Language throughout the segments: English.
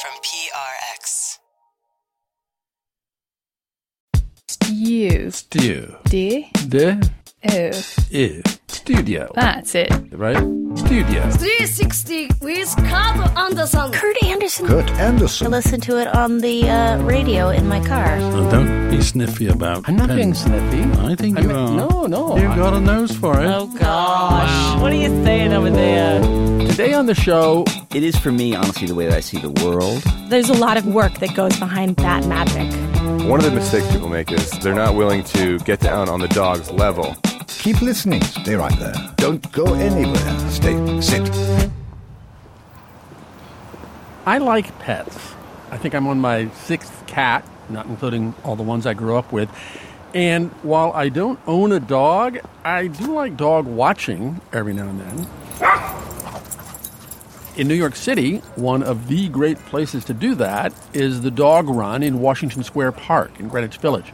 from PRX. Stew. Stew. D. D. O. I. Studio. That's it. Right? Studio. 360 with Kurt Andersen. Kurt Andersen. Kurt Andersen. I Andersen. listen to it on the uh, radio in my car. Now, don't be sniffy about I'm not being sniffy. I think I you mean, are. no, no, You've got a nose for it. Oh gosh, what are you saying over there? Today on the show, It is for me, honestly, the way that I see the world. There's a lot of work that goes behind that magic. One of the mistakes people make is they're not willing to get down on the dog's level. Keep listening. Stay right there. Don't go anywhere. Stay sit. I like pets. I think I'm on my sixth cat, not including all the ones I grew up with. And while I don't own a dog, I do like dog watching every now and then. In New York City, one of the great places to do that is the dog run in Washington Square Park in Greenwich Village.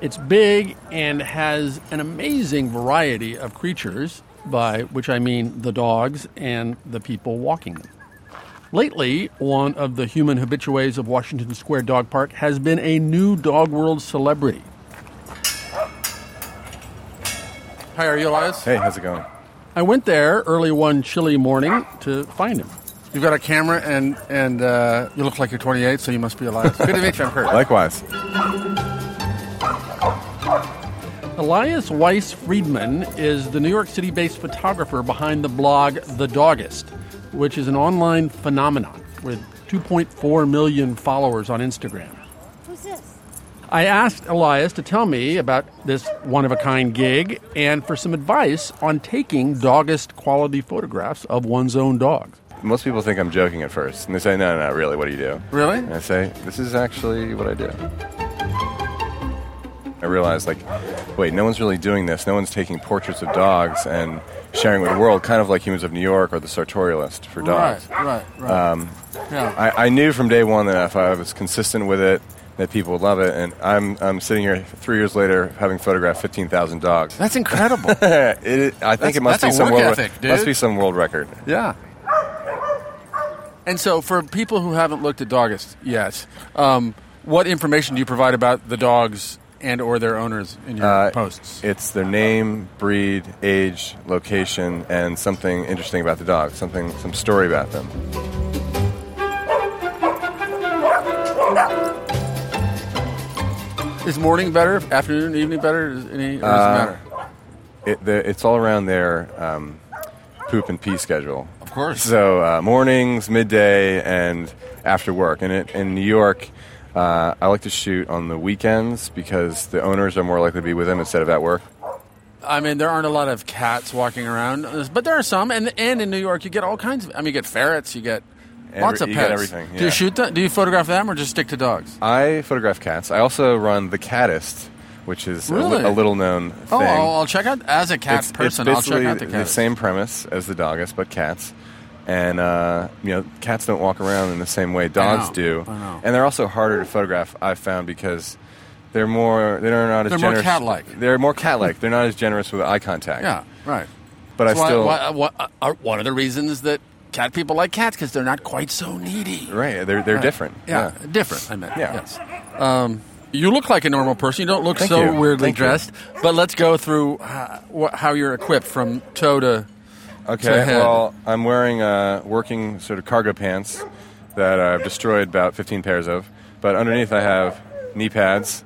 It's big and has an amazing variety of creatures, by which I mean the dogs and the people walking them. Lately, one of the human habitués of Washington Square Dog Park has been a new dog world celebrity. Hi, are you Elias? Hey, how's it going? I went there early one chilly morning to find him. You've got a camera and and uh, you look like you're 28, so you must be Elias. Good to meet you, I'm Kurt. Likewise. Elias Weiss Friedman is the New York City based photographer behind the blog The Dogist, which is an online phenomenon with 2.4 million followers on Instagram. I asked Elias to tell me about this one of a kind gig and for some advice on taking dogist quality photographs of one's own dogs. Most people think I'm joking at first, and they say, "No, no, no really. What do you do?" Really? And I say, "This is actually what I do." I realized, like, wait, no one's really doing this. No one's taking portraits of dogs and sharing with the world, kind of like Humans of New York or the Sartorialist for dogs. Right, right, right. Um, yeah. I, I knew from day one that if I was consistent with it, that people would love it. And I'm, I'm sitting here three years later having photographed 15,000 dogs. That's incredible. it, I think That's- it must be some world ethic, dude. must be some world record. yeah. And so, for people who haven't looked at Dogist yet, um, what information do you provide about the dogs and or their owners in your Uh, posts? It's their name, breed, age, location, and something interesting about the dog, something, some story about them. Is morning better? Afternoon, evening better? Does any, or does it Uh, matter? It, the, it's all around their um, poop and pee schedule. Of course. So uh, mornings, midday, and after work. And it, in New York, uh, I like to shoot on the weekends because the owners are more likely to be with them instead of at work. I mean, there aren't a lot of cats walking around, but there are some. And and in New York, you get all kinds of. I mean, you get ferrets, you get Every- lots of pets. everything, Do you shoot them? Do you photograph them, or just stick to dogs? I photograph cats. I also run the Catist, which is a li- a, little known thing. Oh, I'll, I'll check out as a cat it's, person. it's I'll check out the cat. The same premise as the dogist, but cats. And uh, you know, cats don't walk around in the same way dogs know, do, I know. and they're also harder to photograph. I've found because they're more they're not as They're more generous. cat-like. They're more cat-like. they're not as generous with eye contact. Yeah, right. but That's I why- still why- why- uh, one of the reasons that cat people like cats because they're not quite so needy. right. They're they're Right. different. Yeah, different. I meant. Yeah. Yes. Um, you look like a normal person. You don't look Thank so you. weirdly Thank you. dressed. But let's go through wh- how you're equipped from toe to. Okay, to head. well, I'm wearing uh, working sort of cargo pants that I've destroyed about 15 pairs of, but underneath I have knee pads,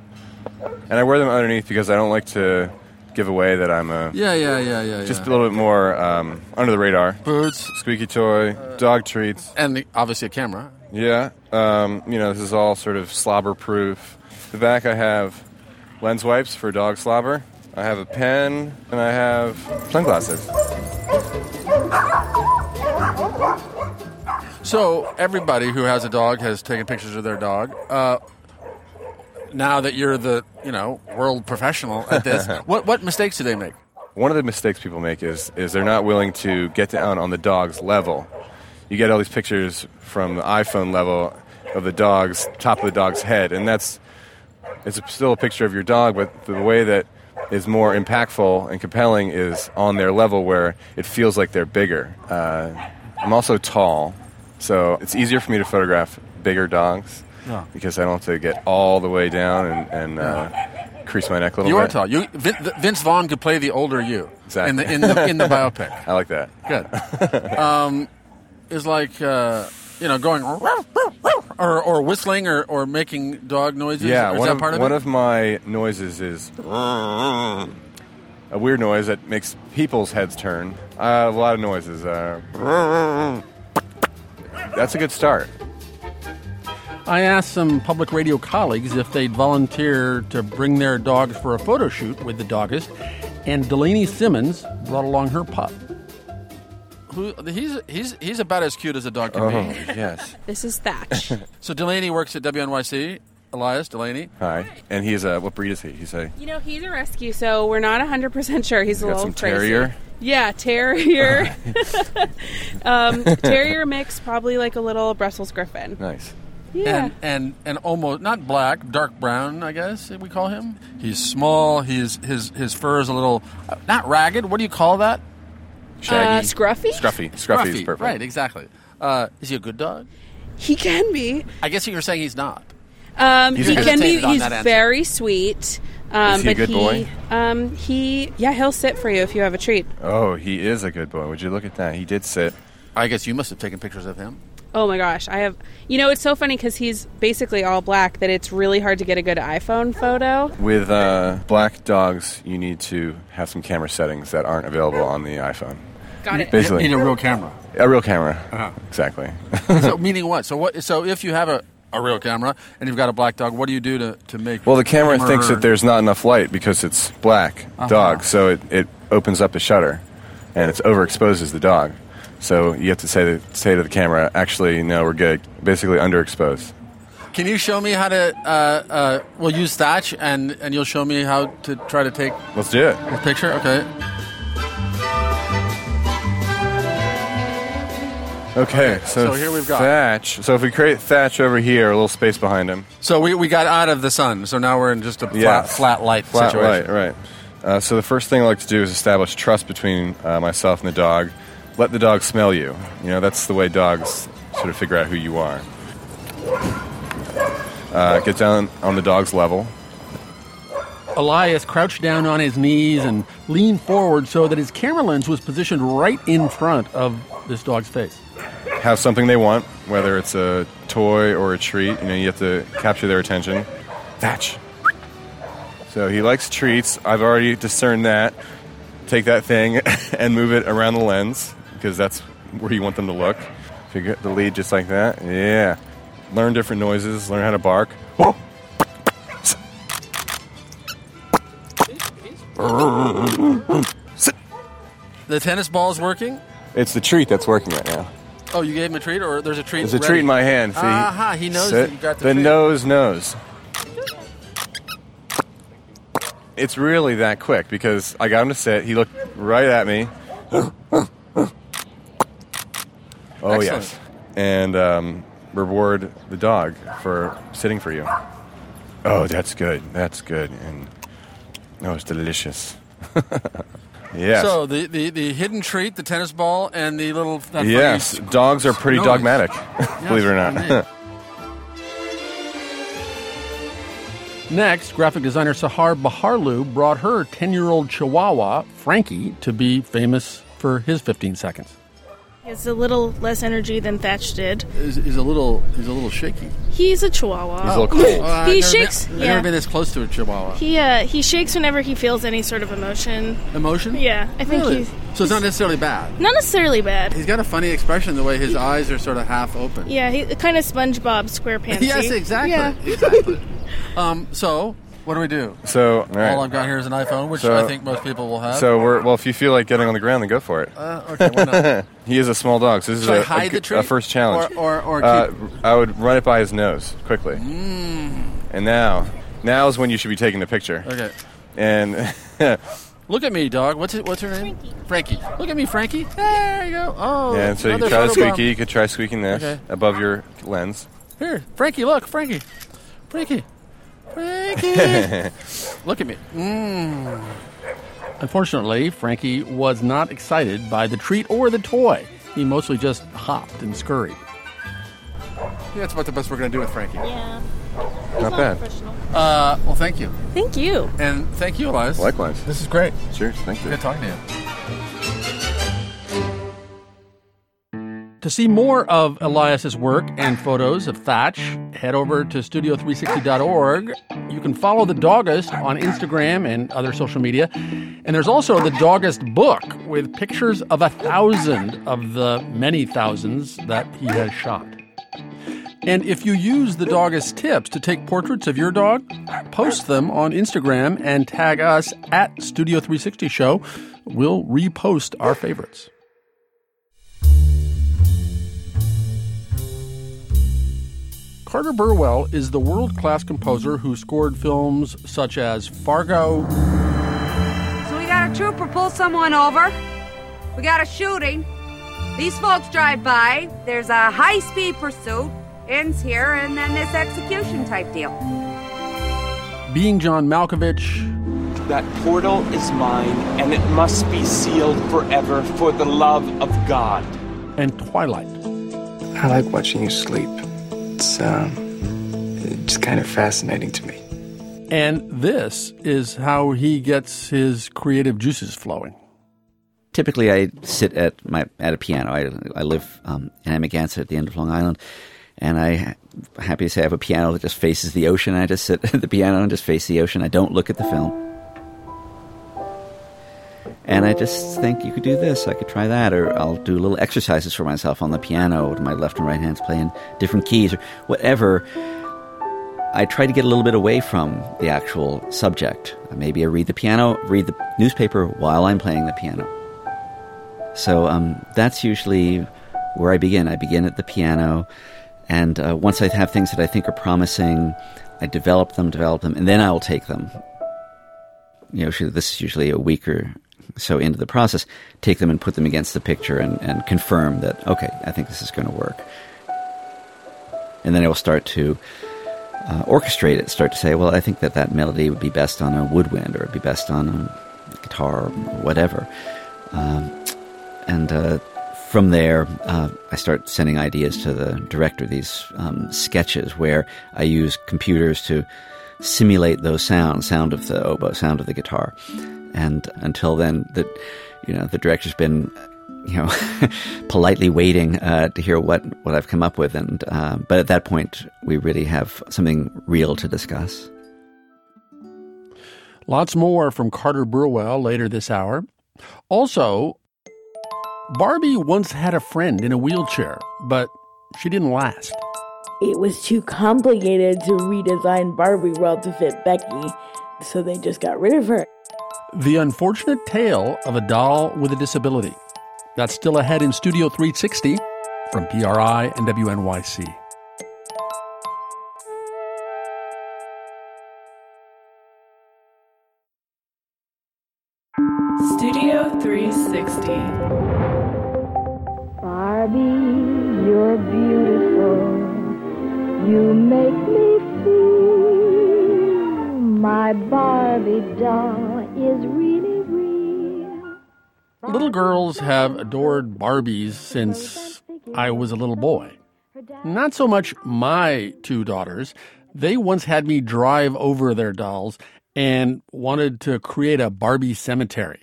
and I wear them underneath because I don't like to give away that I'm a Yeah, yeah, yeah, yeah. just yeah. a little bit more um, under the radar. boots Squeaky toy, dog treats. and the, obviously a camera. Yeah, um, you know this is all sort of slobber proof. The back I have lens wipes for dog slobber. I have a pen and I have sunglasses. So everybody who has a dog has taken pictures of their dog. Uh, now that you're the you know world professional at this, what what mistakes do they make? One of the mistakes people make is is they're not willing to get down on the dog's level. You get all these pictures from the iPhone level of the dog's top of the dog's head, and that's it's still a picture of your dog, but the way that is more impactful and compelling is on their level where it feels like they're bigger. Uh, I'm also tall, so it's easier for me to photograph bigger dogs Oh. because I don't have to get all the way down and, and uh, crease my neck a little bit. You bit. are tall. You, Vin, Vince Vaughn could play the older you Exactly. in the in the in the biopic. I like that. Good. Um, is like uh, you know going or or whistling or, or making dog noises. Yeah, is one that of, part of one it? of my noises is a weird noise that makes people's heads turn. I have a lot of noises. Uh, that's a good start. I asked some public radio colleagues if they'd volunteer to bring their dogs for a photo shoot with the dogist, and Delaney Simmons brought along her pup. Who, he's he's he's about as cute as a dog can Oh, be. yes. This is Thatch. So Delaney works at WNYC. Elias Delaney. Hi. And he's a, what breed is he? He's a, You know, he's a rescue, so we're not 100% sure. He's a got little some crazy. terrier? Yeah, terrier. um, terrier mix, probably like a little Brussels Griffon. nice. Yeah. And, and and almost not black, dark brown, I guess we call him. He's small. He's his his fur is a little uh, not ragged. What do you call that? Shaggy. Uh, scruffy? Scruffy. Scruffy is perfect. Right, exactly. Uh, is he a good dog? He can be. I guess you were saying he's not. Um, He's he can be. hesitated on He's that answer. very sweet. Um, Is he a but good he, boy? Um, he, yeah, he'll sit for you if you have a treat. Oh, he is a good boy. Would you look at that? He did sit. I guess you must have taken pictures of him. Oh my gosh, I have. You know, it's so funny because he's basically all black that it's really hard to get a good iPhone photo. With uh, black dogs, you need to have some camera settings that aren't available on the iPhone. Got it. Basically, Need a real camera. a real camera. Uh-huh. Exactly. so meaning what? So what? So if you have a, a real camera and you've got a black dog, what do you do to, to make? Well, the camera him or thinks her- that there's not enough light because it's black Uh-huh. dog, so it, it opens up the shutter, and it overexposes the dog. So you have to say to, say to the camera, actually, no, we're good. Basically, underexposed. Can you show me how to? Uh, uh, we'll use Thatch, and and you'll show me how to try to take Let's do it. a picture. Okay. Okay, so, so here we've got- Thatch. So if we create Thatch over here, a little space behind him. So we, we got out of the sun. So now we're in just a flat, Yes. flat light Flat situation. right, right. Uh, so the first thing I like to do is establish trust between uh, myself and the dog. Let the dog smell you. You know, that's the way dogs sort of figure out who you are. Uh, get down on the dog's level. Elias crouched down on his knees and leaned forward so that his camera lens was positioned right in front of this dog's face. Have something they want, whether it's a toy or a treat. You know, you have to capture their attention. Thatch. So he likes treats. I've already discerned that. Take that thing and move it around the lens because that's where you want them to look. Figure the lead just like that. Yeah. Learn different noises. Learn how to bark. The tennis ball is working. It's the treat that's working right now. Oh, you gave him a treat, or there's a treat. There's a ready? treat in my hand. See, Aha, he knows that you got the the treat. nose knows. It's really that quick because I got him to sit. He looked right at me. Oh Excellent. yes, and um, reward the dog for sitting for you. Oh, that's good. That's good, and oh, it's delicious. yes. So the, the, the hidden treat, the tennis ball, and the little. That yes, funny dogs are pretty noise. dogmatic, believe it or not. Next, graphic designer Sahar Baharlu brought her 10 year old Chihuahua, Frankie, to be famous for his 15 seconds. He has a little less energy than Thatch did. He's, he's a little. He's a little shaky. He's a Chihuahua. He's a little cold. I've he never shakes. Been, I've yeah. never been this close to a chihuahua. He uh, he shakes whenever he feels any sort of emotion. Emotion? Yeah, I think Really? he's So it's not necessarily bad. not necessarily bad. He's got a funny expression, the way his eyes are sort of half open. Yeah, he kind of SpongeBob SquarePants. yes, exactly. Yeah. Exactly. um, so, what do we do? So, all right. All I've got here is an iPhone, which So- I think most people will have. So we're well. If you feel like getting on the ground, then go for it. uh, okay, why not? he is a small dog, so this Should I is a, hide a, the a treat? first challenge. Or, or, or uh, I would run it by his nose quickly, Mm. and now, now is when you should be taking the picture. okay. And Look at me, dog. What's it, what's her name? Frankie. Frankie. Look at me, Frankie. There you go. Oh, and so you another can try the photo bomb. squeaky. You could try squeaking this Okay. above your lens. Here, Frankie. Look, Frankie. Frankie. Frankie. look at me. Mm. Unfortunately, Frankie was not excited by the treat or the toy. He mostly just hopped and scurried. Yeah, that's about the best we're going to do with Frankie. Yeah. Not bad. Uh, well, thank you. Thank you. And thank you, Elias. Likewise. This is great. Cheers. Thank you. Good talking to you. To see more of Elias's work and photos of Thatch, head over to studio360.org. You can follow the Dogist on Instagram and other social media. And there's also the Dogist book with pictures of a thousand of the many thousands that he has shot. And if you use the Dogist tips to take portraits of your dog, post them on Instagram and tag us at Studio 360 Show. We'll repost our favorites. Carter Burwell is the world class composer who scored films such as Fargo, So we got a trooper pull someone over. We got a shooting. These folks drive by. There's a high speed pursuit. Ends here, and then this execution type deal. Being John Malkovich, That portal is mine, and it must be sealed forever for the love of God. and Twilight. I like watching you sleep. It's um, it's kind of fascinating to me. And this is how he gets his creative juices flowing. Typically, I sit at my at a piano. I, I live um, in Amagansett at the end of Long Island, and I happy to say I have a piano that just faces the ocean. I just sit at the piano and just face the ocean. I don't look at the film, and I just think you could do this. I could try that, or I'll do little exercises for myself on the piano with my left and right hands playing different keys or whatever. I try to get a little bit away from the actual subject. Maybe I read the piano, read the newspaper while I'm playing the piano. So um, that's usually where I begin. I begin at the piano, and uh, once I have things that I think are promising, I develop them, develop them, and then I'll take them. You know, this is usually a week or so into the process. Take them and put them against the picture and, and confirm that okay, I think this is going to work. And then I will start to uh, orchestrate it. Start to say, well, I think that that melody would be best on a woodwind, or it'd be best on a guitar, or whatever. Um, and uh, from there, uh, I start sending ideas to the director, these um, sketches where I use computers to simulate those sounds, sound of the oboe, sound of the guitar. And until then, the, you know, the director's been, you know, politely waiting uh, to hear what, what I've come up with. And, uh, but at that point, we really have something real to discuss. Lots more from Carter Burwell later this hour. Also, Barbie once had a friend in a wheelchair, but she didn't last. It was too complicated to redesign Barbie world to fit Becky, so they just got rid of her. The unfortunate tale of a doll with a disability. That's still ahead in Studio 360 from PRI and WNYC. Studio 360. Barbie, you're beautiful. You make me feel my Barbie doll is really real. Little girls have adored Barbies since I was a little boy. Not so much my two daughters. They once had me drive over their dolls and wanted to create a Barbie cemetery.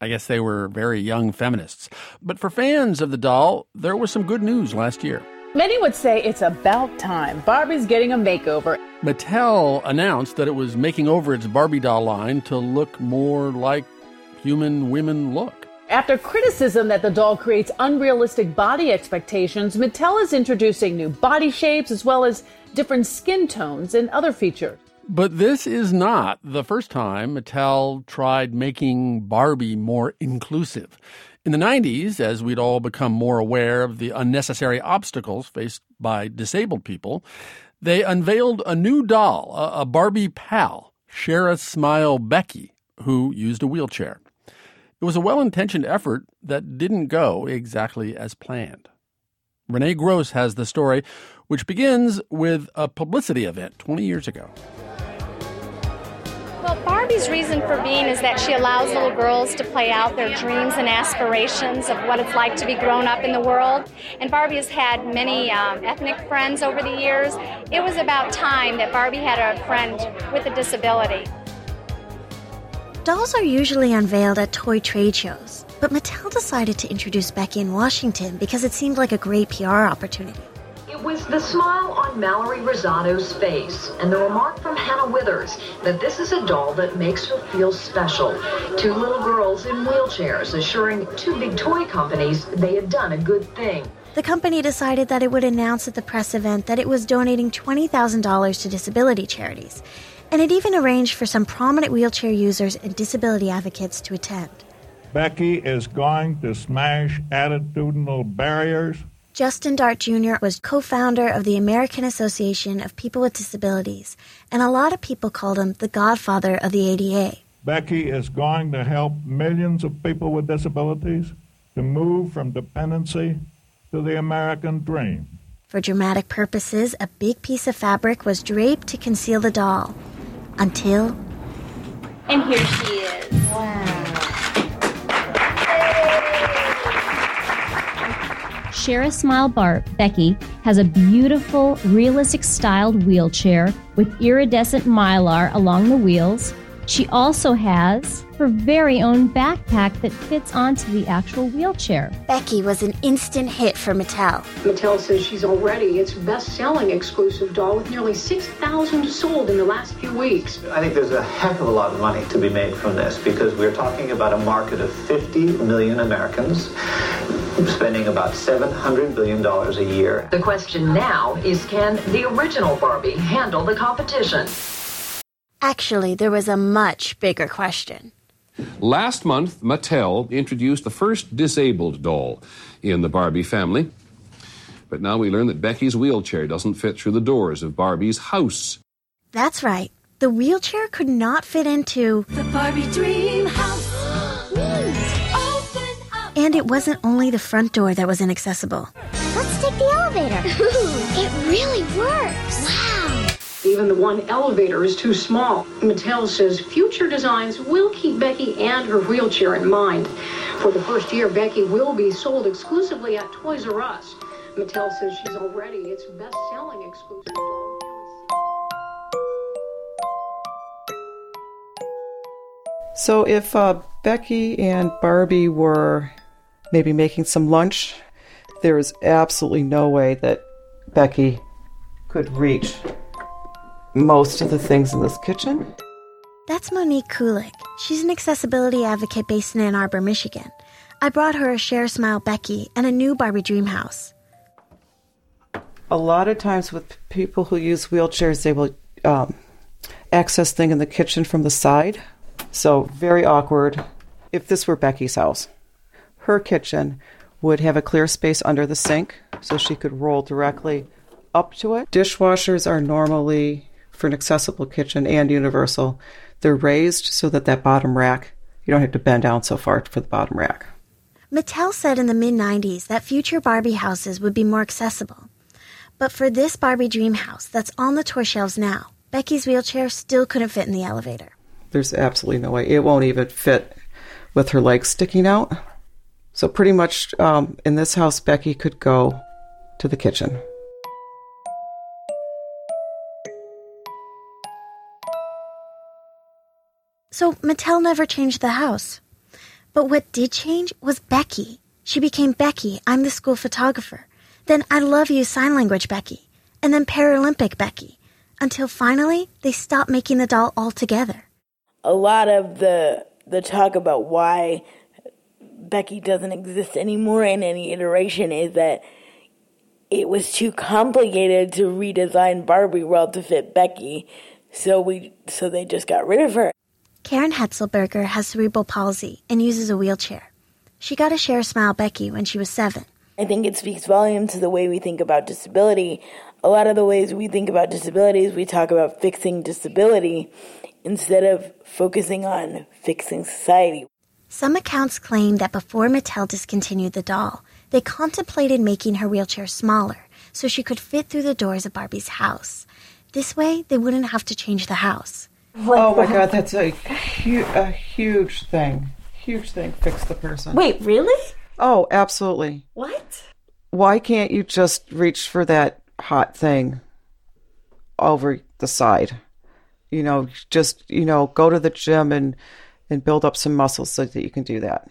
I guess they were very young feminists. But for fans of the doll, there was some good news last year. Many would say it's about time. Barbie's getting a makeover. Mattel announced that it was making over its Barbie doll line to look more like human women look. After criticism that the doll creates unrealistic body expectations, Mattel is introducing new body shapes as well as different skin tones and other features. But this is not the first time Mattel tried making Barbie more inclusive. In the 90s, as we'd all become more aware of the unnecessary obstacles faced by disabled people, they unveiled a new doll, a, a Barbie pal, Share a Smile Becky, who used a wheelchair. It was a well intentioned effort that didn't go exactly as planned. Renee Gross has the story, which begins with a publicity event 20 years ago. Well, Barbie's reason for being is that she allows little girls to play out their dreams and aspirations of what it's like to be grown up in the world. And Barbie has had many um, ethnic friends over the years. It was about time that Barbie had a friend with a disability. Dolls are usually unveiled at toy trade shows, but Mattel decided to introduce Becky in Washington because it seemed like a great PR opportunity. It was the smile on Mallory Rosato's face and the remark from Hannah Withers that this is a doll that makes her feel special. Two little girls in wheelchairs assuring two big toy companies they had done a good thing. The company decided that it would announce at the press event that it was donating $20,000 to disability charities, and it even arranged for some prominent wheelchair users and disability advocates to attend. Becky is going to smash attitudinal barriers. Justin Dart Jr. was co founder of the American Association of People with Disabilities, and a lot of people called him the godfather of the ADA. Becky is going to help millions of people with disabilities to move from dependency to the American dream. For dramatic purposes, a big piece of fabric was draped to conceal the doll. Until. And here she is. Share a Smile Bar, Becky, has a beautiful, realistic styled wheelchair with iridescent mylar along the wheels. She also has her very own backpack that fits onto the actual wheelchair. Becky was an instant hit for Mattel. Mattel says she's already its best selling exclusive doll with nearly 6,000 sold in the last few weeks. I think there's a heck of a lot of money to be made from this because we're talking about a market of 50 million Americans spending about $700 billion a year. The question now is can the original Barbie handle the competition? Actually, there was a much bigger question. Last month, Mattel introduced the first disabled doll in the Barbie family. But now we learn that Becky's wheelchair doesn't fit through the doors of Barbie's house. That's right. The wheelchair could not fit into the Barbie Dream House. And it wasn't only the front door that was inaccessible. Let's take the elevator. it really works. Even the one elevator is too small. Mattel says future designs will keep Becky and her wheelchair in mind. For the first year, Becky will be sold exclusively at Toys R Us. Mattel says she's already its best selling exclusive doll. So if uh, Becky and Barbie were maybe making some lunch, there is absolutely no way that Becky could reach most of the things in this kitchen. That's Monique Kulik. She's an accessibility advocate based in Ann Arbor, Michigan. I brought her a Share Smile Becky and a new Barbie Dream House. A lot of times with people who use wheelchairs, they will um, access thing in the kitchen from the side. So very awkward. If this were Becky's house, her kitchen would have a clear space under the sink so she could roll directly up to it. Dishwashers are normally for an accessible kitchen and universal. They're raised so that that bottom rack, you don't have to bend down so far for the bottom rack. Mattel said in the mid 90s that future Barbie houses would be more accessible. But for this Barbie dream house that's on the toy shelves now, Becky's wheelchair still couldn't fit in the elevator. There's absolutely no way. It won't even fit with her legs sticking out. So, pretty much um, in this house, Becky could go to the kitchen. So Mattel never changed the house. But what did change was Becky. She became Becky, I'm the school photographer. Then I love you sign language Becky. And then Paralympic Becky. Until finally they stopped making the doll altogether. A lot of the the talk about why Becky doesn't exist anymore in any iteration is that it was too complicated to redesign Barbie World to fit Becky, so we so they just got rid of her. Karen Hetzelberger has cerebral palsy and uses a wheelchair. She got a Share a Smile Becky when she was seven. I think it speaks volumes to the way we think about disability. A lot of the ways we think about disabilities, we talk about fixing disability instead of focusing on fixing society. Some accounts claim that before Mattel discontinued the doll, they contemplated making her wheelchair smaller so she could fit through the doors of Barbie's house. This way, they wouldn't have to change the house. Oh my god, that's a, hu- a huge thing. Huge thing. Fix the person. Wait, really? Oh, absolutely. What? Why can't you just reach for that hot thing over the side? You know, just, you know, go to the gym and and build up some muscles so that you can do that.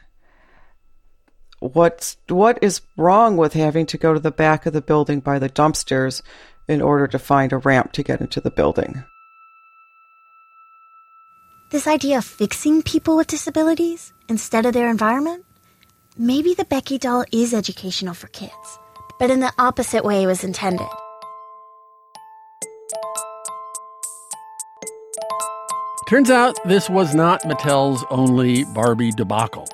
What's what is wrong with having to go to the back of the building by the dumpsters in order to find a ramp to get into the building? This idea of fixing people with disabilities instead of their environment? Maybe the Becky doll is educational for kids, but in the opposite way it was intended. Turns out this was not Mattel's only Barbie debacle.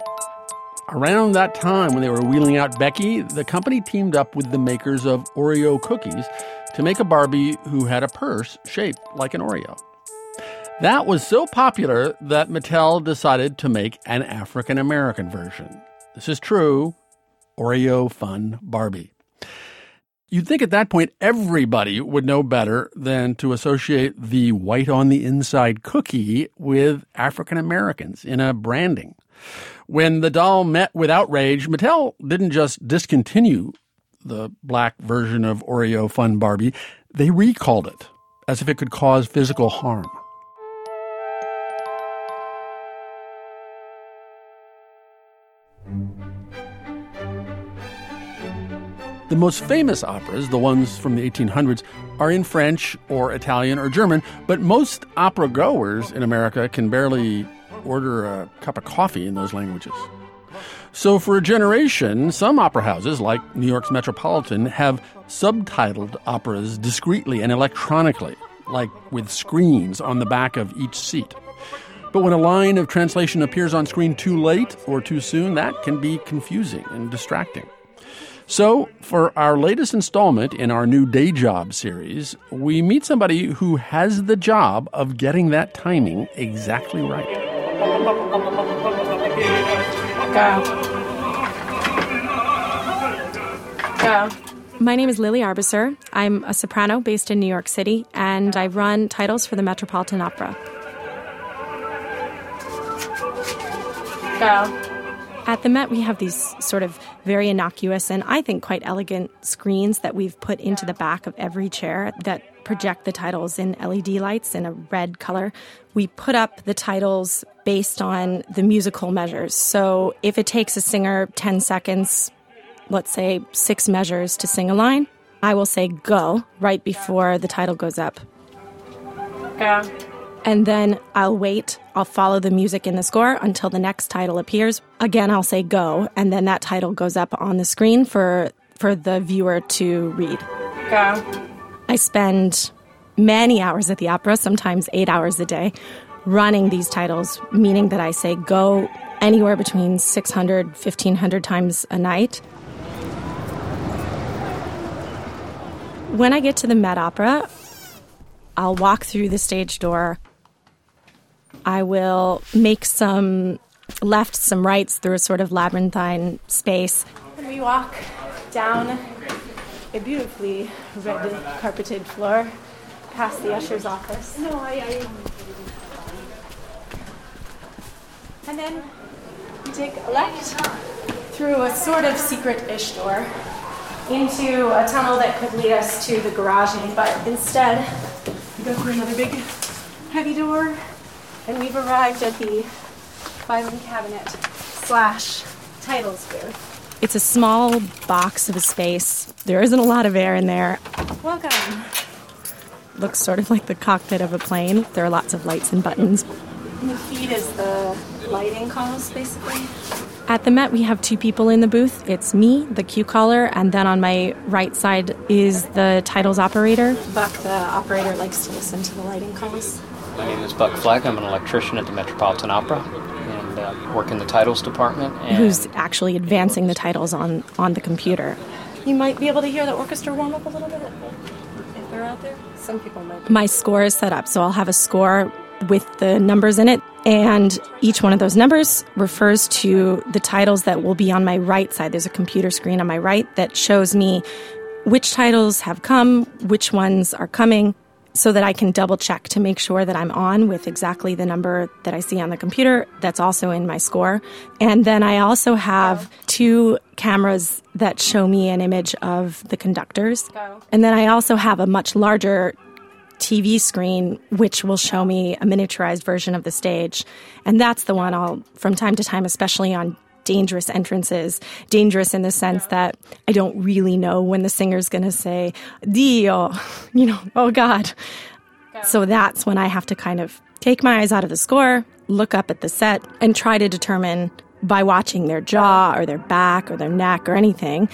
Around that time, when they were wheeling out Becky, the company teamed up with the makers of Oreo cookies to make a Barbie who had a purse shaped like an Oreo. That was so popular that Mattel decided to make an African American version. This is true Oreo Fun Barbie. You'd think at that point everybody would know better than to associate the white on the inside cookie with African Americans in a branding. When the doll met with outrage, Mattel didn't just discontinue the black version of Oreo Fun Barbie, they recalled it as if it could cause physical harm. The most famous operas, the ones from the 1800s, are in French or Italian or German, but most opera goers in America can barely order a cup of coffee in those languages. So, for a generation, some opera houses, like New York's Metropolitan, have subtitled operas discreetly and electronically, like with screens on the back of each seat. But when a line of translation appears on screen too late or too soon, that can be confusing and distracting. So, for our latest installment in our new day job series, we meet somebody who has the job of getting that timing exactly right. Go. Go. My name is Lily Arbesser. I'm a soprano based in New York City, and I run titles for the Metropolitan Opera. Go. At the Met, we have these sort of very innocuous and I think quite elegant screens that we've put into the back of every chair that project the titles in LED lights in a red color. We put up the titles based on the musical measures. So if it takes a singer 10 seconds, let's say six measures to sing a line, I will say go right before the title goes up. Go and then I'll wait. I'll follow the music in the score until the next title appears. Again, I'll say go, and then that title goes up on the screen for for the viewer to read. Go. I spend many hours at the opera, sometimes 8 hours a day, running these titles, meaning that I say go anywhere between 600 1500 times a night. When I get to the Met Opera, I'll walk through the stage door I will make some lefts, some rights through a sort of labyrinthine space. And we walk down a beautifully red carpeted floor past the usher's office. No, I. I... And then we take a left through a sort of secret ish door into a tunnel that could lead us to the garaging, but instead we go through another big heavy door and we've arrived at the filing cabinet slash titles booth. It's a small box of a space. There isn't a lot of air in there. Welcome. Looks sort of like the cockpit of a plane. There are lots of lights and buttons. And the feed is the lighting calls, basically. At the Met, we have two people in the booth. It's me, the cue caller, and then on my right side is the titles operator. Buck, the operator, likes to listen to the lighting calls. My name is Buck Fleck. I'm an electrician at the Metropolitan Opera and uh, work in the titles department. Who's actually advancing the titles on, on the computer. You might be able to hear the orchestra warm up a little bit if they're out there. Some people might. My score is set up, so I'll have a score with the numbers in it, and each one of those numbers refers to the titles that will be on my right side. There's a computer screen on my right that shows me which titles have come, which ones are coming, so that I can double check to make sure that I'm on with exactly the number that I see on the computer that's also in my score. And then I also have two cameras that show me an image of the conductors. And then I also have a much larger TV screen, which will show me a miniaturized version of the stage. And that's the one I'll, from time to time, especially on dangerous entrances, dangerous in the sense that I don't really know when the singer's going to say, Dio, you know, oh God. So that's when I have to kind of take my eyes out of the score, look up at the set, and try to determine by watching their jaw or their back or their neck or anything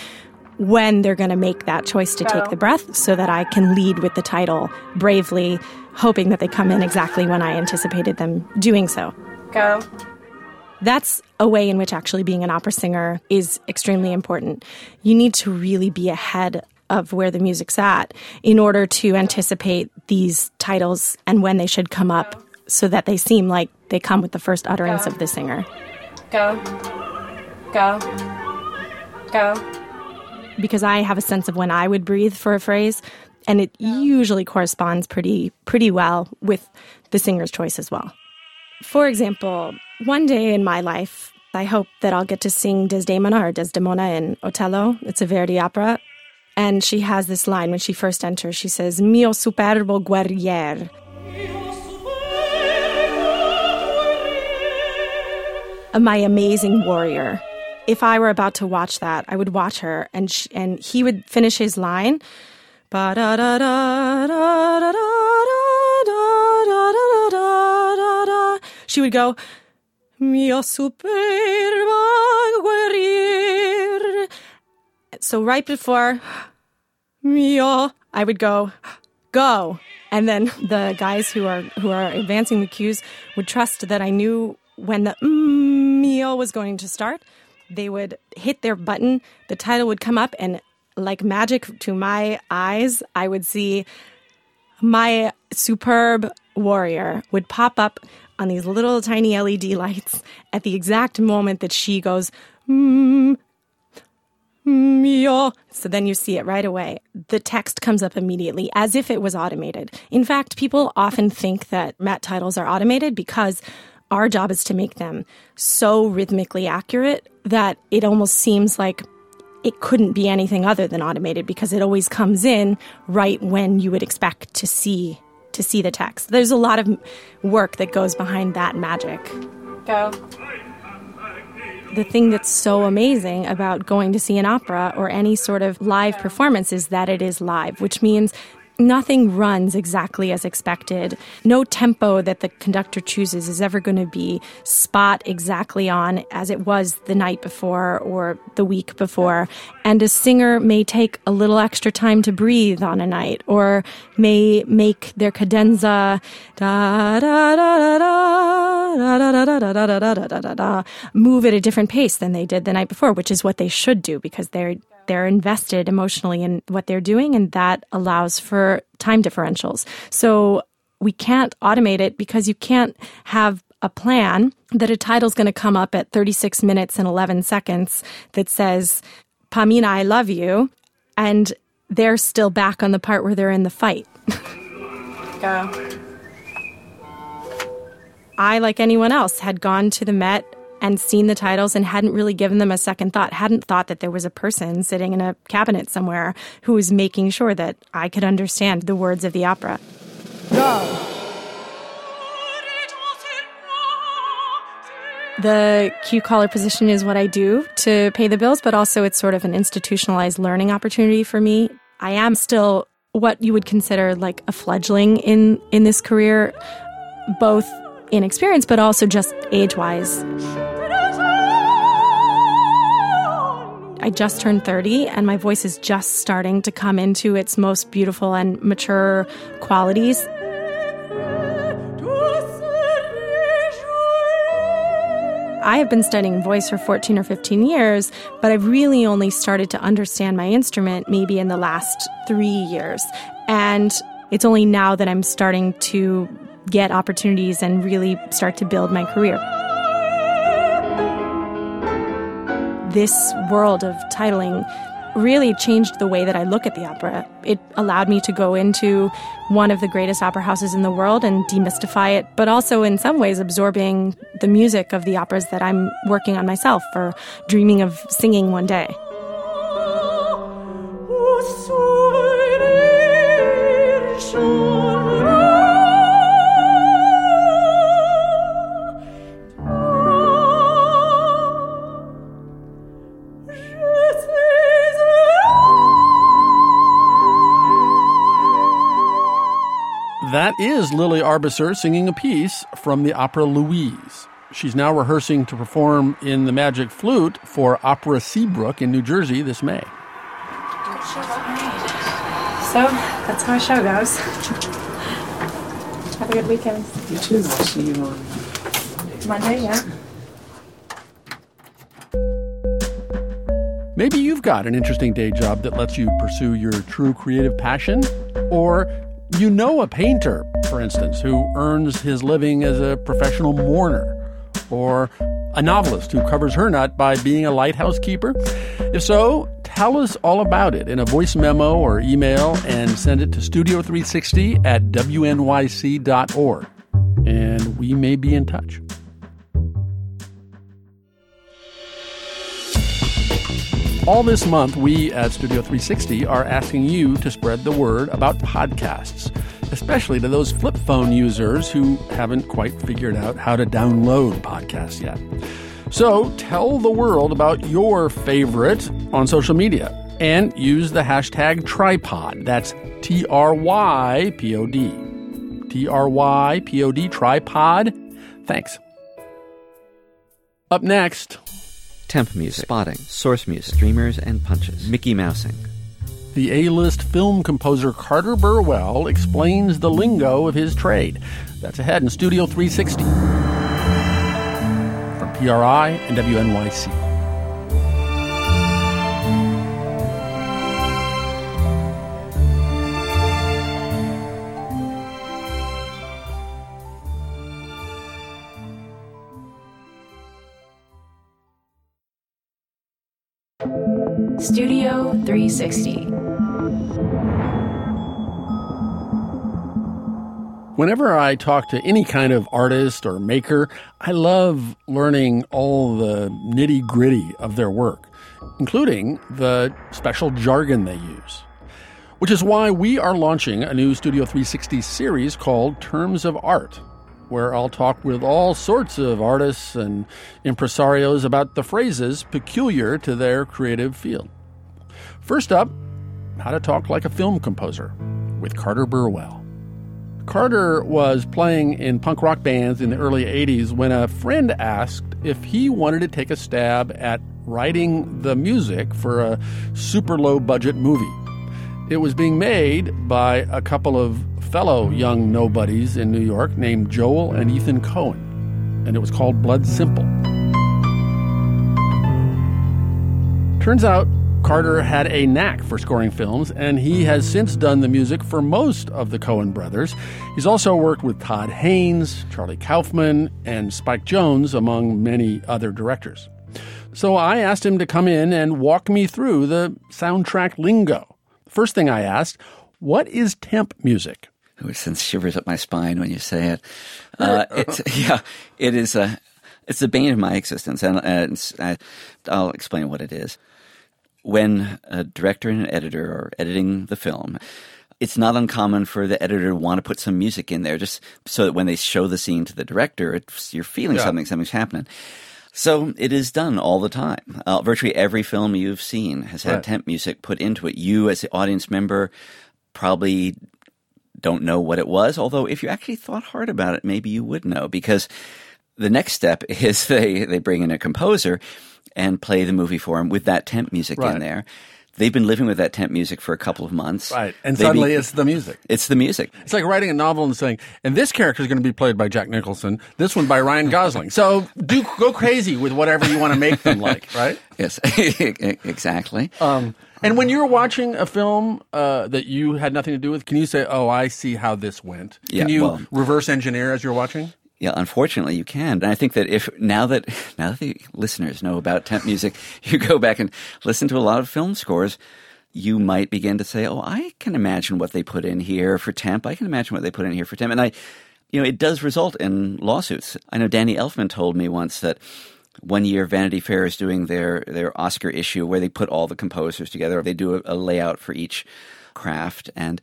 when they're going to make that choice to take the breath so that I can lead with the title bravely, hoping that they come in exactly when I anticipated them doing so. Go. That's a way in which actually being an opera singer is extremely important. You need to really be ahead of where the music's at in order to anticipate these titles and when they should come up so that they seem like they come with the first utterance of the singer. Go. Go. Go. Because I have a sense of when I would breathe for a phrase and it usually corresponds pretty pretty well with the singer's choice as well. For example, one day in my life, I hope that I'll get to sing Desdemona or Desdemona in Otello. It's a Verdi opera. And she has this line when she first enters. She says, Mio superbo guerrier. My amazing warrior. If I were about to watch that, I would watch her and and he would finish his line. She would go, Mio superbo guerrier. So right before Mio, I would go, go. And then the guys who are who are advancing the cues would trust that I knew when the Mio was going to start. They would hit their button, the title would come up, and like magic to my eyes, I would see my superb warrior would pop up on these little tiny LED lights at the exact moment that she goes, mm, Mio. So then you see it right away. The text comes up immediately as if it was automated. In fact, people often think that Met titles are automated because our job is to make them so rhythmically accurate that it almost seems like it couldn't be anything other than automated because it always comes in right when you would expect to see to see the text. There's a lot of work that goes behind that magic. Go. The thing that's so amazing about going to see an opera or any sort of live performance is that it is live, which means nothing runs exactly as expected. No tempo that the conductor chooses is ever going to be spot exactly on as it was the night before or the week before. And a singer may take a little extra time to breathe on a night or may make their cadenza da da da da da da da da da da da da da da da move at a different pace than they did the night before, which is what they should do because they're they're invested emotionally in what they're doing, and that allows for time differentials. So we can't automate it because you can't have a plan that a title's going to come up at 36 minutes and 11 seconds that says, Pamina, I love you. And they're still back on the part where they're in the fight. Go. I, like anyone else, had gone to the Met and seen the titles and hadn't really given them a second thought, hadn't thought that there was a person sitting in a cabinet somewhere who was making sure that I could understand the words of the opera. Go! The cue caller position is what I do to pay the bills, but also it's sort of an institutionalized learning opportunity for me. I am still what you would consider like a fledgling in in this career, both in experience but also just age-wise. I just turned 30 and my voice is just starting to come into its most beautiful and mature qualities. I have been studying voice for 14 or 15 years, but I've really only started to understand my instrument maybe in the last three years. And it's only now that I'm starting to get opportunities and really start to build my career. This world of titling really changed the way that I look at the opera. It allowed me to go into one of the greatest opera houses in the world and demystify it, but also in some ways absorbing the music of the operas that I'm working on myself or dreaming of singing one day. That is Lily Arbesser singing a piece from the opera Louise. She's now rehearsing to perform in the Magic Flute for Opera Seabrook in New Jersey this May. So that's how our show goes. Have a good weekend. You too. I'll see you on Monday, yeah. Maybe you've got an interesting day job that lets you pursue your true creative passion, or you know a painter, for instance, who earns his living as a professional mourner, or a novelist who covers her nut by being a lighthouse keeper? If so, tell us all about it in a voice memo or email and send it to studio360 at wnyc.org. And we may be in touch. All this month, we at Studio 360 are asking you to spread the word about podcasts, especially to those flip phone users who haven't quite figured out how to download podcasts yet. So tell the world about your favorite on social media and use the hashtag trypod. That's T R Y P O D. T R Y P O D, trypod. Thanks. Up next, Temp music, spotting, source music, streamers and punches, Mickey Mousing. the A list film composer Carter Burwell explains the lingo of his trade. That's ahead in Studio 360 from PRI and WNYC. Studio 360. Whenever I talk to any kind of artist or maker, I love learning all the nitty gritty of their work, including the special jargon they use. Which is why we are launching a new Studio 360 series called Terms of Art, where I'll talk with all sorts of artists and impresarios about the phrases peculiar to their creative field. First up, how to talk like a film composer with Carter Burwell. Carter was playing in punk rock bands in the early 80s when a friend asked if he wanted to take a stab at writing the music for a super low budget movie. It was being made by a couple of fellow young nobodies in New York named Joel and Ethan Coen, and it was called Blood Simple. Turns out Carter had a knack for scoring films, and he has since done the music for most of the Coen brothers. He's also worked with Todd Haynes, Charlie Kaufman, and Spike Jonze, among many other directors. So I asked him to come in and walk me through the soundtrack lingo. First thing I asked, what is temp music? It sends shivers up my spine when you say it. Uh, it's, yeah, it is a, it's the bane of my existence, and, I'll explain what it is. When a director and an editor are editing the film, it's not uncommon for the editor to want to put some music in there, just so that when they show the scene to the director, it's, you're feeling Yeah. something, something's happening. So it is done all the time. Uh, virtually every film you've seen has had Right. temp music put into it. You, as the audience member, probably don't know what it was. Although, if you actually thought hard about it, maybe you would know because the next step is they they bring in a composer and play the movie for him with that temp music Right. in there. They've been living with that temp music for a couple of months. Right. And They suddenly be- it's the music. it's the music. It's like writing a novel and saying, and this character is going to be played by Jack Nicholson, this one by Ryan Gosling. So do go crazy with whatever you want to make them like, right? Yes, exactly. Um, and when you're watching a film uh, that you had nothing to do with, can you say, "Oh, I see how this went"? Can Yeah, you well- reverse engineer as you're watching? Yeah, unfortunately, you can. And I think that if now that now that the listeners know about temp music, you go back and listen to a lot of film scores, you might begin to say, "Oh, I can imagine what they put in here for temp. I can imagine what they put in here for temp." And I, you know, it does result in lawsuits. I know Danny Elfman told me once that one year Vanity Fair is doing their their Oscar issue where they put all the composers together. They do a, a layout for each craft and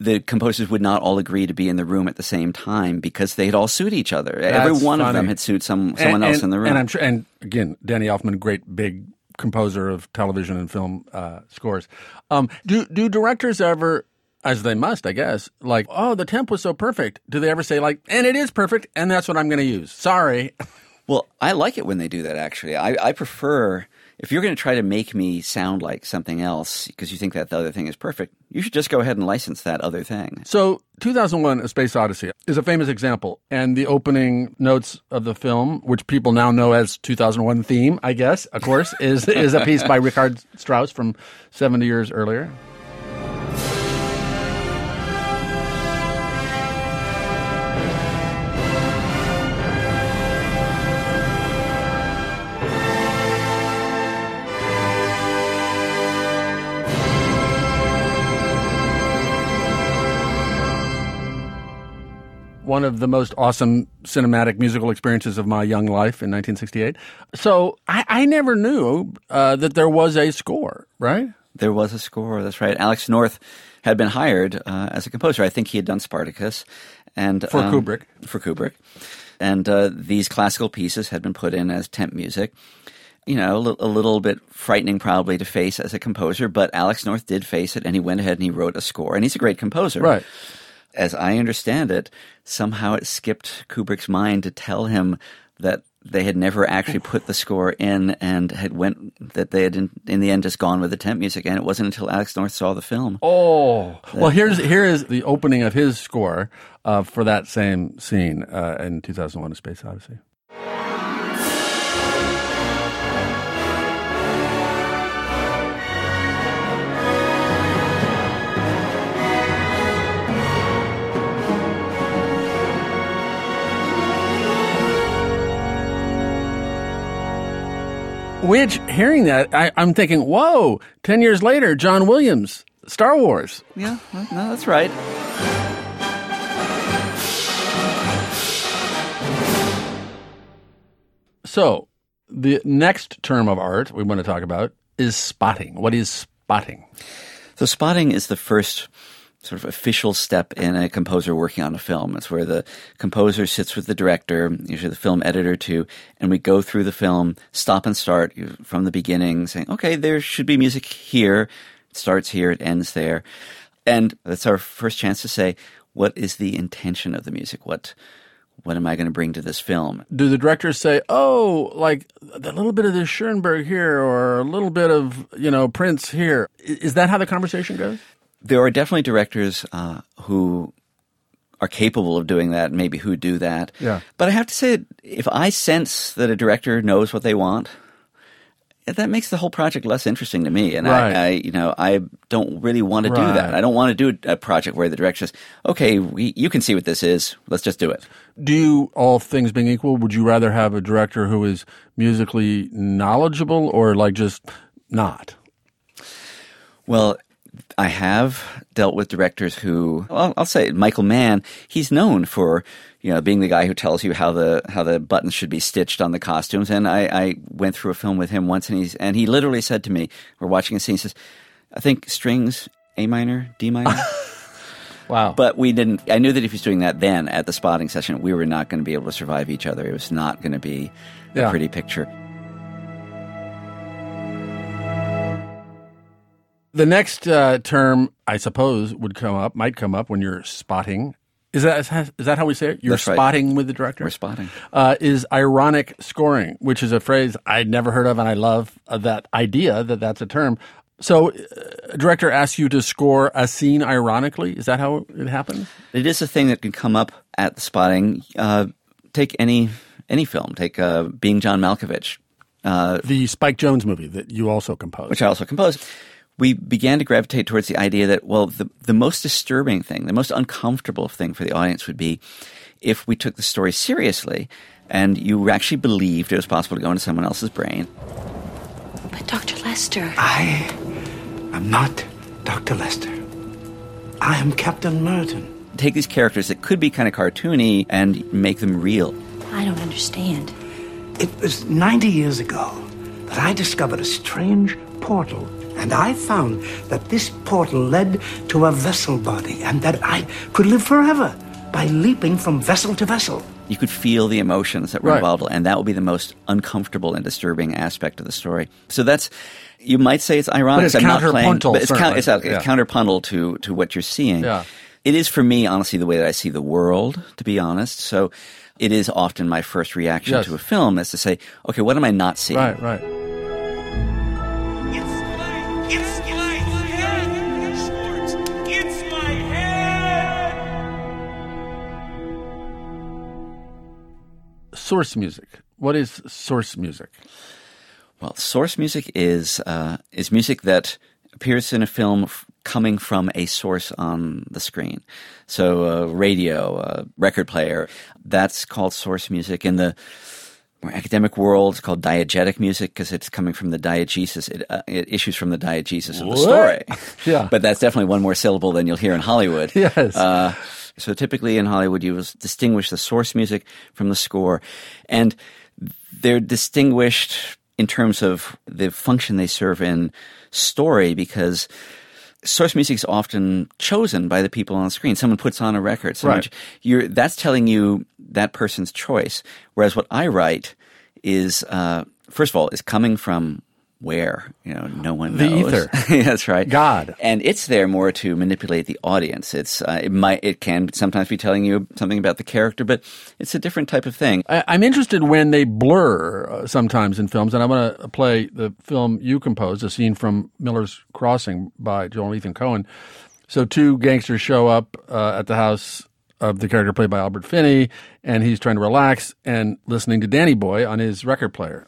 the composers would not all agree to be in the room at the same time because they had all sued each other. That's Every one funny. of them had sued some someone And- else and- in the room. And I'm sure, and again, Danny Elfman, great big composer of television and film uh, scores. Um, do do directors ever, as they must, I guess, like, oh, the temp was so perfect? Do they ever say like, and it is perfect, and that's what I'm going to use? Sorry. Well, I like it when they do that. Actually, I, I prefer if you're going to try to make me sound like something else because you think that the other thing is perfect. You should just go ahead and license that other thing. So, 2001: A Space Odyssey is a famous example, and the opening notes of the film, which people now know as 2001 theme, I guess, of course, is is a piece by Richard Strauss from 70 years earlier. One of the most awesome cinematic musical experiences of my young life in 1968. So I, I never knew uh, that there was a score, right? There was a score. That's right. Alex North had been hired uh, as a composer. I think he had done Spartacus, and For um, Kubrick. For Kubrick, and uh, these classical pieces had been put in as temp music. You know, a, li- a little bit frightening probably to face as a composer, but Alex North did face it, and he went ahead and he wrote a score, and he's a great composer. Right. As I understand it, somehow it skipped Kubrick's mind to tell him that they had never actually put the score in and had went that they had in, in the end just gone with the temp music and it wasn't until Alex North saw the film. Oh, well, here's here is the opening of his score uh, for that same scene uh, in 2001: A Space Odyssey. Which, hearing that, I, I'm thinking, whoa, 10 years later, John Williams, Star Wars. Yeah, no, that's right. So, the next term of art we want to talk about is spotting. What is spotting? So spotting is the first sort of official step in a composer working on a film. It's where the composer sits with the director, usually the film editor too, and we go through the film, stop and start from the beginning, saying, okay, there should be music here. It starts here, it ends there. And that's our first chance to say, what is the intention of the music? What what am I going to bring to this film? Do the directors say, "Oh, like a little bit of this Schoenberg here, or a little bit of you know Prince here"? Is that how the conversation goes? There are definitely directors uh, who are capable of doing that, maybe who do that. Yeah. But I have to say, if I sense that a director knows what they want, that makes the whole project less interesting to me. And Right. I, I, you know, I don't really want to do that. I don't want to do a project where the director says, "Okay, we, you can see what this is. Let's just do it." Do you, all things being equal, would you rather have a director who is musically knowledgeable or like just not? Well, I have dealt with directors who, well, I'll say Michael Mann. He's known for you know being the guy who tells you how the how the buttons should be stitched on the costumes. And I, I went through a film with him once, and he's and he literally said to me, "We're watching a scene." He says, "I think strings A minor, D minor." wow! But we didn't. I knew that if he's doing that then at the spotting session, we were not going to be able to survive each other. It was not going to be a pretty picture. The next uh, term, I suppose, would come up, might come up when you're spotting. Is that is that how we say it? You're That's right. spotting with the director. We're spotting. Uh, is ironic scoring, which is a phrase I'd never heard of, and I love uh, that idea that that's a term. So, uh, a director asks you to score a scene ironically. Is that how it happens? It is a thing that can come up at the spotting. Uh, take any any film. Take uh, Being John Malkovich, uh, the Spike Jonze movie that you also composed, which I also composed. We began to gravitate towards the idea that well, the the most disturbing thing, the most uncomfortable thing for the audience would be if we took the story seriously and you actually believed it was possible to go into someone else's brain. But Dr. Lester. I am not Dr. Lester. I am Captain Merton. Take these characters that could be kind of cartoony and make them real. I don't understand. It was 90 years ago that I discovered a strange portal. And I found that this portal led to a vessel body and that I could live forever by leaping from vessel to vessel. You could feel the emotions that were Right. involved, and that would be the most uncomfortable and disturbing aspect of the story. So that's, you might say it's ironic. But it's I'm not playing, counterpuntal, but it's, count, it's, certainly. it's Yeah. counterpuntal to, to what you're seeing. Yeah. It is for me, honestly, the way that I see the world, to be honest. So it is often my first reaction Yes. to a film is to say, okay, what am I not seeing? Right, right. Source music. What is source music? Well, source music is uh, is music that appears in a film f- coming from a source on the screen. So, uh, radio, uh, record player, that's called source music. In the more academic world, it's called diegetic music because it's coming from the diegesis. It, uh, it issues from the diegesis of the story. Yeah. but that's definitely one more syllable than you'll hear in Hollywood. Yes. So typically in Hollywood, you will distinguish the source music from the score, and they're distinguished in terms of the function they serve in story because source music is often chosen by the people on the screen. Someone puts on a record. So Right. you're, that's telling you that person's choice. Whereas what I write is, uh, first of all, is coming from where? You know, no one The knows. ether. that's right. God. And it's there more to manipulate the audience. It's, uh, it might, it can sometimes be telling you something about the character, but it's a different type of thing. I, I'm interested when they blur uh, sometimes in films, and I want to play the film you composed, a scene from Miller's Crossing by Joel Ethan Coen. So two gangsters show up uh, at the house of the character played by Albert Finney, and he's trying to relax and listening to Danny Boy on his record player.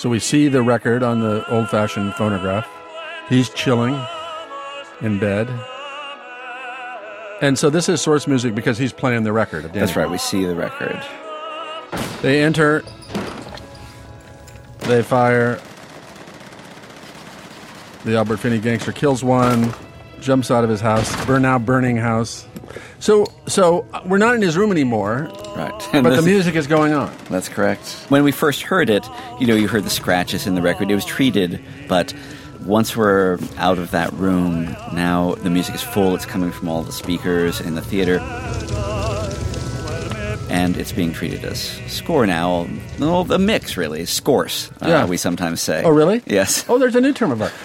So we see the record on the old-fashioned phonograph. He's chilling in bed. And so this is source music because he's playing the record. Of That's right. We see the record. they enter. They fire. The Albert Finney gangster kills one, jumps out of his house. Burn now burning house. So, so we're not in his room anymore. Right. But the music is going on. That's correct. When we first heard it, you know, you heard the scratches in the record. It was treated, but once we're out of that room, now the music is full. It's coming from all the speakers in the theater. And it's being treated as score now. Well, a mix, really. Scores, uh, Yeah. we sometimes say. Oh, really? Yes. Oh, there's a new term of art.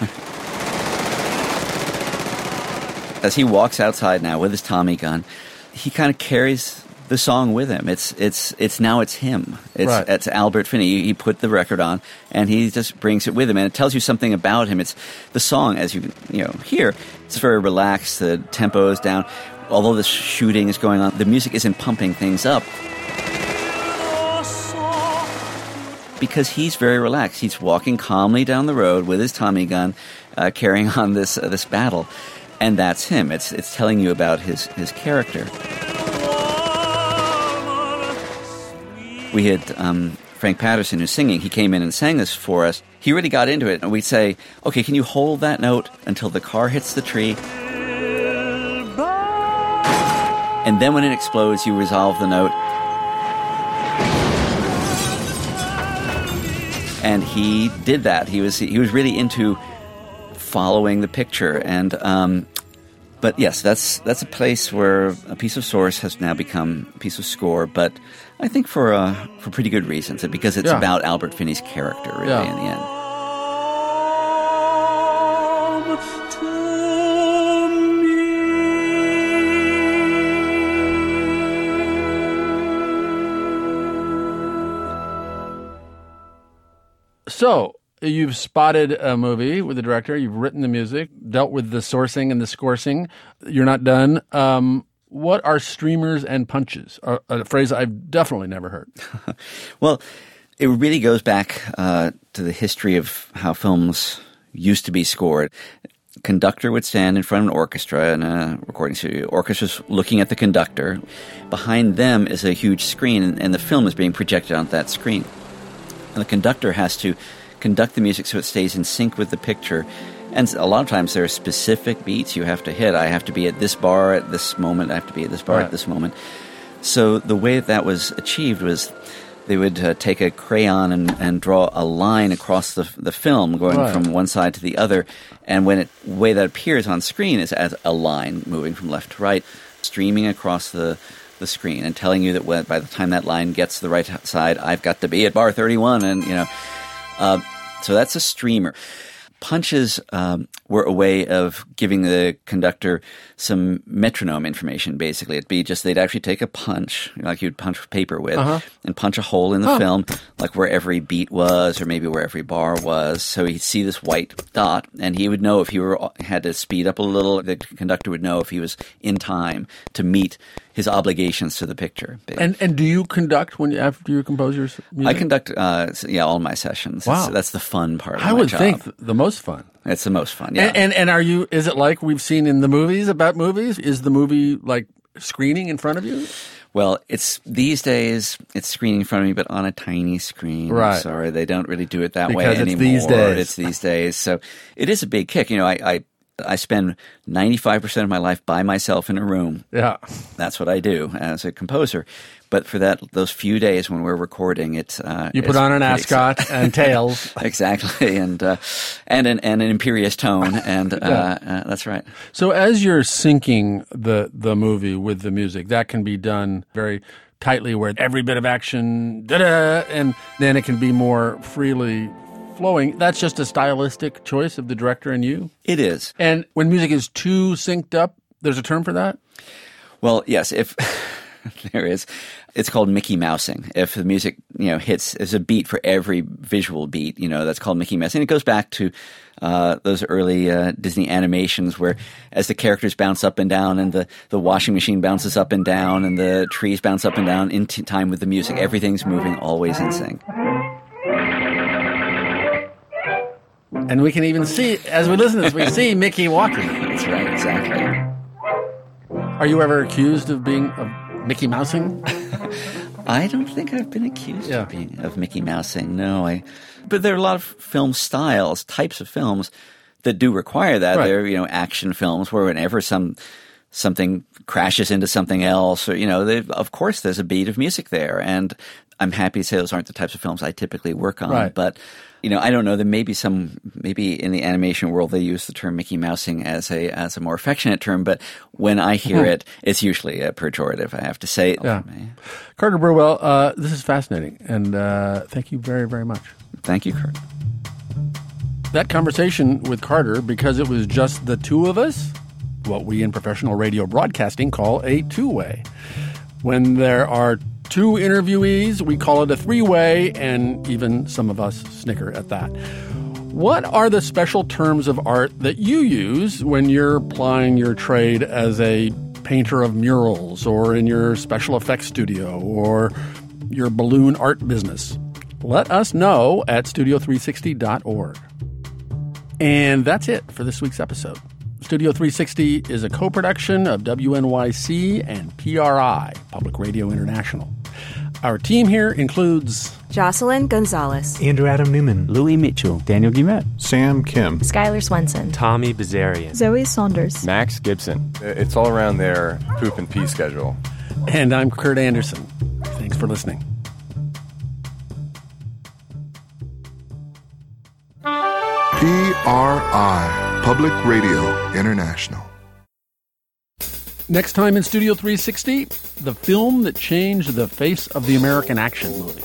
as he walks outside now with his Tommy gun, he kind of carries the song with him. It's it's it's now it's him. It's Right. it's Albert Finney. He put the record on and he just brings it with him, and it tells you something about him. It's the song as you you know hear. It's very relaxed. The tempo is down. Although the shooting is going on, the music isn't pumping things up. Because he's very relaxed. He's walking calmly down the road with his Tommy gun, uh, carrying on this uh, this battle, and that's him. It's it's telling you about his his character. We had um, Frank Patterson who's singing. He came in and sang this for us. He really got into it, and we'd say, "Okay, can you hold that note until the car hits the tree?" And then when it explodes, you resolve the note. And he did that. He was he was really into following the picture, and um, but yes, that's that's a place where a piece of source has now become a piece of score. But I think for uh, for pretty good reasons, because it's Yeah. about Albert Finney's character, really, Yeah. in the end. So you've spotted a movie with the director. You've written the music, dealt with the sourcing and the scorsing. You're not done. Um, what are streamers and punches? A, a phrase I've definitely never heard. Well, it really goes back uh, to the history of how films used to be scored. conductor would stand in front of an orchestra in a recording studio. Orchestra's looking at the conductor. Behind them is a huge screen, and, and the film is being projected onto that screen. And the conductor has to conduct the music so it stays in sync with the picture. And a lot of times there are specific beats you have to hit. I have to be at this bar at this moment. I have to be at this bar Right. at this moment. So the way that, that was achieved was they would uh, take a crayon and, and draw a line across the, the film going Right. from one side to the other. And when it way that appears on screen is as a line moving from left to right, streaming across the the screen and telling you that when, by the time that line gets to the right side, I've got to be at bar 31. And, you know, uh, so that's a streamer. Punches um, were a way of giving the conductor some metronome information. Basically, it'd be just they'd actually take a punch, like you'd punch paper with, Uh-huh. and punch a hole in the Oh. film, like where every beat was, or maybe where every bar was. So he'd see this white dot, and he would know if he were had to speed up a little. The conductor would know if he was in time to meet his obligations to the picture. And and do you conduct when you, after you compose your music? I conduct, uh, yeah, all my sessions. Wow. It's- that's the fun part. Of I would job. think th- the most fun. It's the most fun. Yeah. And, and and are you? Is it like we've seen in the movies about movies? Is the movie like screening in front of you? Well, it's these days it's screening in front of me, but on a tiny screen. I'm Right. sorry, they don't really do it that way Because it's anymore. these days. It's these days. So it is a big kick. You know, I I, I spend ninety five percent of my life by myself in a room. Yeah. That's what I do as a composer. But for that, those few days when we're recording, it's uh, You put it's on an ascot exciting. and tails. exactly, and uh, and an and an imperious tone, and uh, Yeah. uh, that's right. So as you're syncing the the movie with the music, that can be done very tightly, where every bit of action, da da, and then it can be more freely flowing. That's just a stylistic choice of the director and you. It is. And when music is too synced up, there's a term for that. Well, yes, if there is, it's called Mickey Mousing. If the music, you know, hits, there's a beat for every visual beat, you know, that's called Mickey Mousing. It goes back to uh, those early uh, Disney animations where as the characters bounce up and down and the, the washing machine bounces up and down and the trees bounce up and down in t- time with the music, everything's moving always in sync. And we can even see, as we listen to this, we see Mickey walking. That's right, exactly. Are you ever accused of being of Mickey Mousing? I don't think I've been accused Yeah. of being of Mickey Mousing. No, I. But there are a lot of film styles, types of films that do require that. Right. They're you know action films where whenever some something crashes into something else, or you know, they, of course there's a beat of music there, and I'm happy to say those aren't the types of films I typically work on. Right. But you know, I don't know. There may be some, maybe in the animation world they use the term Mickey Mousing as a as a more affectionate term, but when I hear Hmm. it, it's usually a pejorative. I have to say. Yeah. Carter Burwell, uh, this is fascinating, and uh, thank you very, very much. Thank you, Kurt. That conversation with Carter, because it was just the two of us, what we in professional radio broadcasting call a two way. When there are two interviewees, we call it a three way, and even some of us snicker at that. What are the special terms of art that you use when you're plying your trade as a painter of murals or in your special effects studio or your balloon art business? Let us know at studio360.org. And that's it for this week's episode. Studio 360 is a co production of WNYC and PRI, Public Radio International. Our team here includes Jocelyn Gonzalez, Andrew Adam Newman, Louis Mitchell, Daniel Guimet, Sam Kim, Skylar Swenson, Tommy Bazarian, Zoe Saunders, Max Gibson. It's all around their poop and pee schedule. And I'm Kurt Andersen. Thanks for listening. PRI, Public Radio International. Next time in Studio 360, the film that changed the face of the American action movie.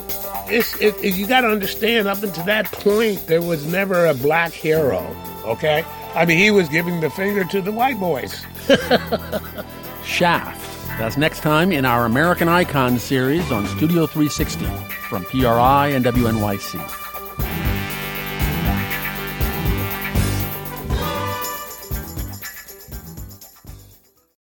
It's, it, it- you got to understand, up until that point, there was never a black hero, okay? I mean, he was giving the finger to the white boys. Shaft. That's next time in our American Icon series on Studio 360 from PRI and WNYC.